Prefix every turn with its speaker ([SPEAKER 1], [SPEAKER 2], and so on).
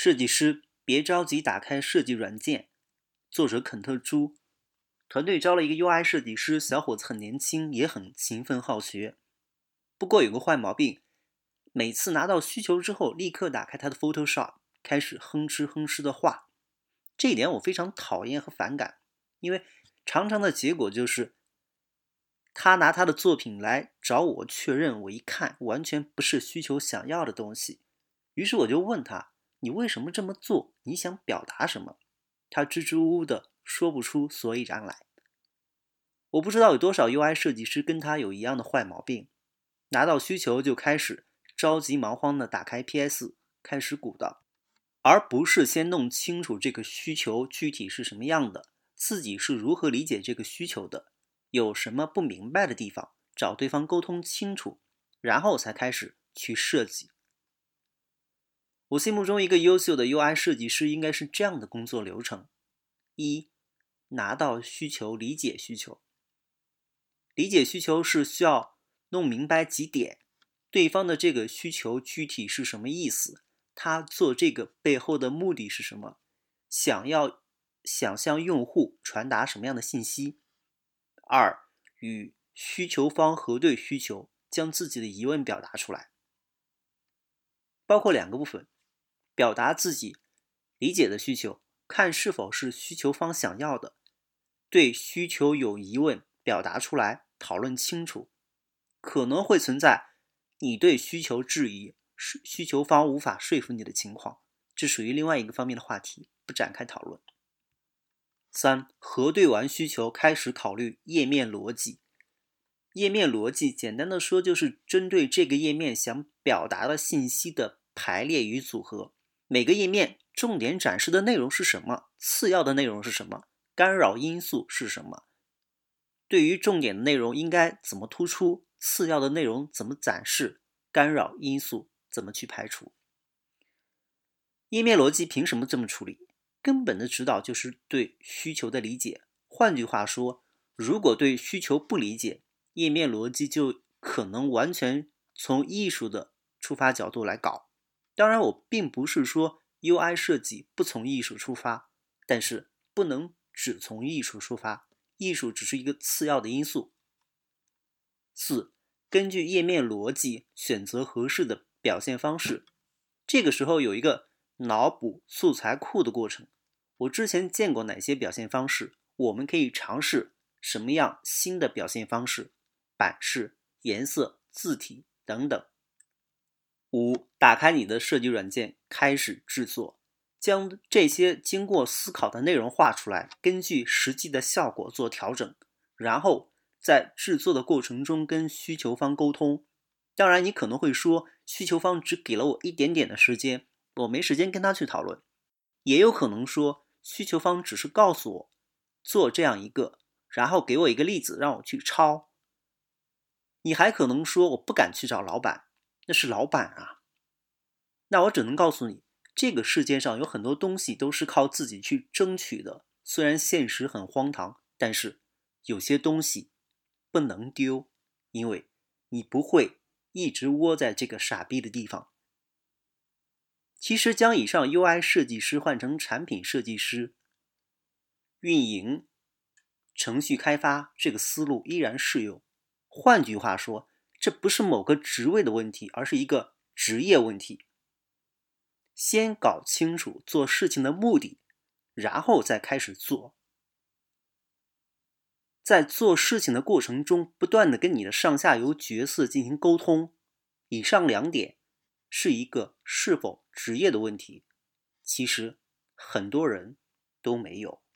[SPEAKER 1] 设计师别着急打开设计软件。作者肯特·朱，团队招了一个 UI 设计师，小伙子很年轻，也很勤奋好学。不过有个坏毛病，每次拿到需求之后，立刻打开他的 Photoshop，开始哼哧哼哧的画。这一点我非常讨厌和反感，因为常常的结果就是，他拿他的作品来找我确认，我一看完全不是需求想要的东西。于是我就问他：“你为什么这么做？你想表达什么？”他支支吾吾的说不出所以然来。我不知道有多少 UI 设计师跟他有一样的坏毛病，拿到需求就开始着急忙慌的打开 PS，开始鼓捣，而不是先弄清楚这个需求具体是什么样的，自己是如何理解这个需求的，有什么不明白的地方，找对方沟通清楚，然后才开始去设计。我心目中一个优秀的 UI 设计师应该是这样的工作流程：一、拿到需求，理解需求。理解需求是需要弄明白几点，对方的这个需求具体是什么意思，他做这个背后的目的是什么，想要想向用户传达什么样的信息。二、与需求方核对需求，将自己的疑问表达出来，包括两个部分。表达自己理解的需求，看是否是需求方想要的。对需求有疑问，表达出来，讨论清楚。可能会存在你对需求质疑，需需求方无法说服你的情况，这属于另外一个方面的话题，不展开讨论。三、核对完需求，开始考虑页面逻辑。页面逻辑简单的说，就是针对这个页面想表达的信息的排列与组合。每个页面重点展示的内容是什么？次要的内容是什么？干扰因素是什么？对于重点的内容应该怎么突出？次要的内容怎么展示？干扰因素怎么去排除？页面逻辑凭什么这么处理？根本的指导就是对需求的理解。换句话说，如果对需求不理解，页面逻辑就可能完全从艺术的出发角度来搞。当然，我并不是说 UI 设计不从艺术出发，但是不能只从艺术出发，艺术只是一个次要的因素。四，根据页面逻辑选择合适的表现方式，这个时候有一个脑补素材库的过程。我之前见过哪些表现方式？我们可以尝试什么样新的表现方式？版式、颜色、字体等等。五，打开你的设计软件，开始制作，将这些经过思考的内容画出来，根据实际的效果做调整，然后在制作的过程中跟需求方沟通。当然，你可能会说，需求方只给了我一点点的时间，我没时间跟他去讨论。也有可能说，需求方只是告诉我做这样一个，然后给我一个例子让我去抄。你还可能说，我不敢去找老板。那是老板啊，那我只能告诉你，这个世界上有很多东西都是靠自己去争取的。虽然现实很荒唐，但是有些东西不能丢，因为你不会一直窝在这个傻逼的地方。其实，将以上 UI 设计师换成产品设计师、运营、程序开发，这个思路依然适用。换句话说。这不是某个职位的问题，而是一个职业问题。先搞清楚做事情的目的，然后再开始做。在做事情的过程中，不断的跟你的上下游角色进行沟通。以上两点是一个是否职业的问题，其实很多人都没有。